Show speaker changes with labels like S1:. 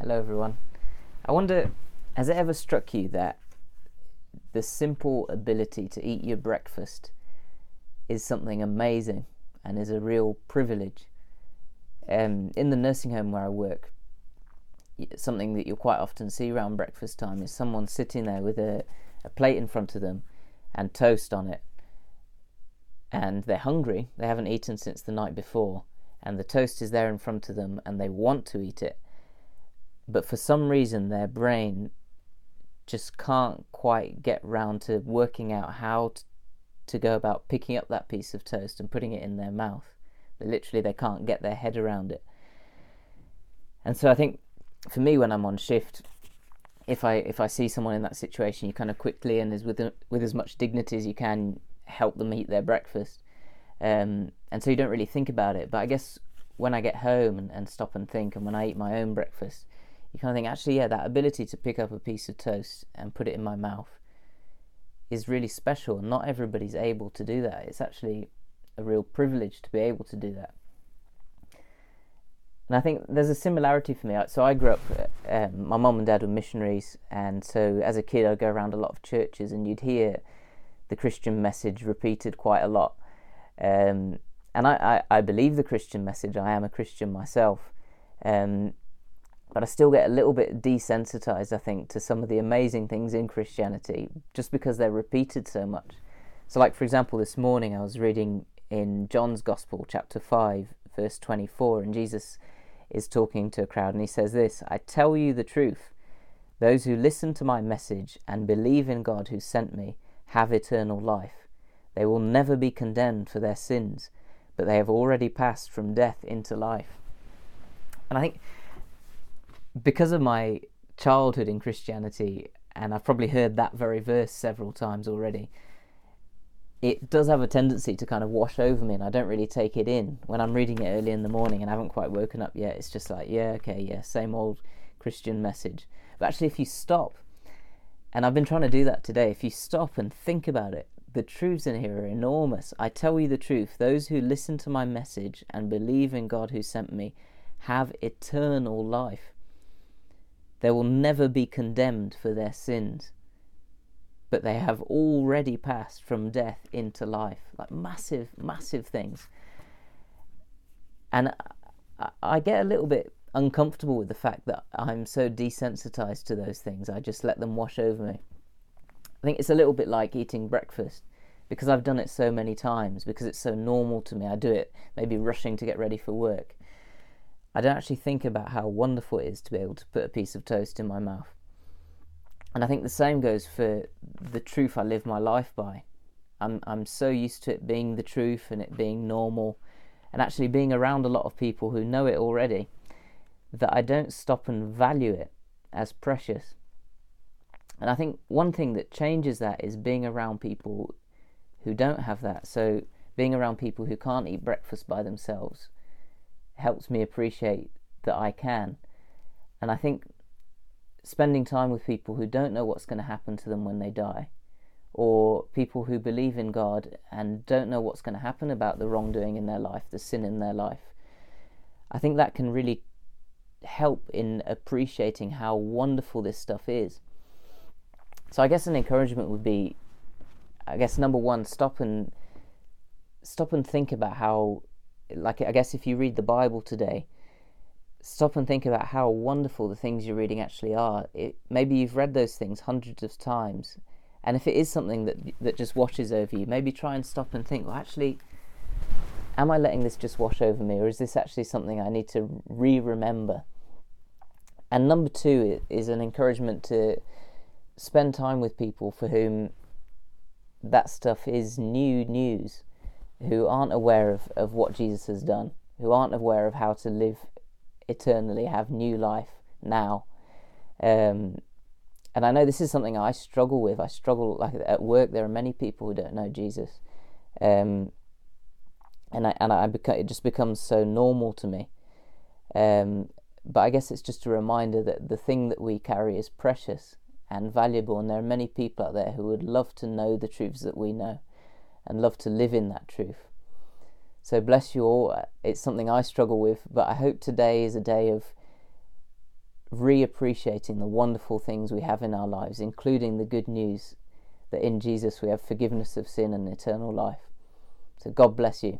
S1: Hello, everyone. I wonder, has it ever struck you that the simple ability to eat your breakfast is something amazing and is a real privilege? Um, in the nursing home where I work, something that you'll quite often see around breakfast time is someone sitting there with a, a plate in front of them and toast on it. And they're hungry, they haven't eaten since the night before, and the toast is there in front of them and they want to eat it. But for some reason, their brain just can't quite get round to working out how to, to go about picking up that piece of toast and putting it in their mouth. They literally, they can't get their head around it. And so I think for me, when I'm on shift, if I if I see someone in that situation, you kind of quickly and as with with as much dignity as you can help them eat their breakfast. Um, and so you don't really think about it. But I guess when I get home and, and stop and think, and when I eat my own breakfast, you kind of think, actually, yeah, that ability to pick up a piece of toast and put it in my mouth is really special. Not everybody's able to do that. It's actually a real privilege to be able to do that. And I think there's a similarity for me. So I grew up, um, my mum and dad were missionaries, and so as a kid, I'd go around a lot of churches, and you'd hear the Christian message repeated quite a lot. Um, and I, I, I, believe the Christian message. I am a Christian myself. Um, but I still get a little bit desensitized, I think, to some of the amazing things in Christianity just because they're repeated so much. So, like, for example, this morning I was reading in John's Gospel, chapter 5, verse 24, and Jesus is talking to a crowd and he says this I tell you the truth. Those who listen to my message and believe in God who sent me have eternal life. They will never be condemned for their sins, but they have already passed from death into life. And I think because of my childhood in Christianity, and I've probably heard that very verse several times already, it does have a tendency to kind of wash over me, and I don't really take it in. When I'm reading it early in the morning and I haven't quite woken up yet, it's just like, yeah, okay, yeah, same old Christian message. But actually, if you stop, and I've been trying to do that today, if you stop and think about it, the truths in here are enormous. I tell you the truth those who listen to my message and believe in God who sent me have eternal life. They will never be condemned for their sins, but they have already passed from death into life. Like massive, massive things. And I get a little bit uncomfortable with the fact that I'm so desensitized to those things. I just let them wash over me. I think it's a little bit like eating breakfast because I've done it so many times, because it's so normal to me. I do it maybe rushing to get ready for work. I don't actually think about how wonderful it is to be able to put a piece of toast in my mouth. And I think the same goes for the truth I live my life by. I'm I'm so used to it being the truth and it being normal and actually being around a lot of people who know it already that I don't stop and value it as precious. And I think one thing that changes that is being around people who don't have that. So being around people who can't eat breakfast by themselves helps me appreciate that I can. And I think spending time with people who don't know what's going to happen to them when they die, or people who believe in God and don't know what's going to happen about the wrongdoing in their life, the sin in their life, I think that can really help in appreciating how wonderful this stuff is. So I guess an encouragement would be I guess number one, stop and stop and think about how like I guess if you read the Bible today, stop and think about how wonderful the things you're reading actually are. It, maybe you've read those things hundreds of times, and if it is something that that just washes over you, maybe try and stop and think. Well, actually, am I letting this just wash over me, or is this actually something I need to re-remember? And number two is an encouragement to spend time with people for whom that stuff is new news who aren't aware of, of what Jesus has done, who aren't aware of how to live eternally, have new life now. Um, and I know this is something I struggle with. I struggle like at work. There are many people who don't know Jesus, um, and I and I become it just becomes so normal to me. Um, but I guess it's just a reminder that the thing that we carry is precious and valuable, and there are many people out there who would love to know the truths that we know and love to live in that truth. So bless you all. It's something I struggle with, but I hope today is a day of reappreciating the wonderful things we have in our lives, including the good news that in Jesus we have forgiveness of sin and eternal life. So God bless you.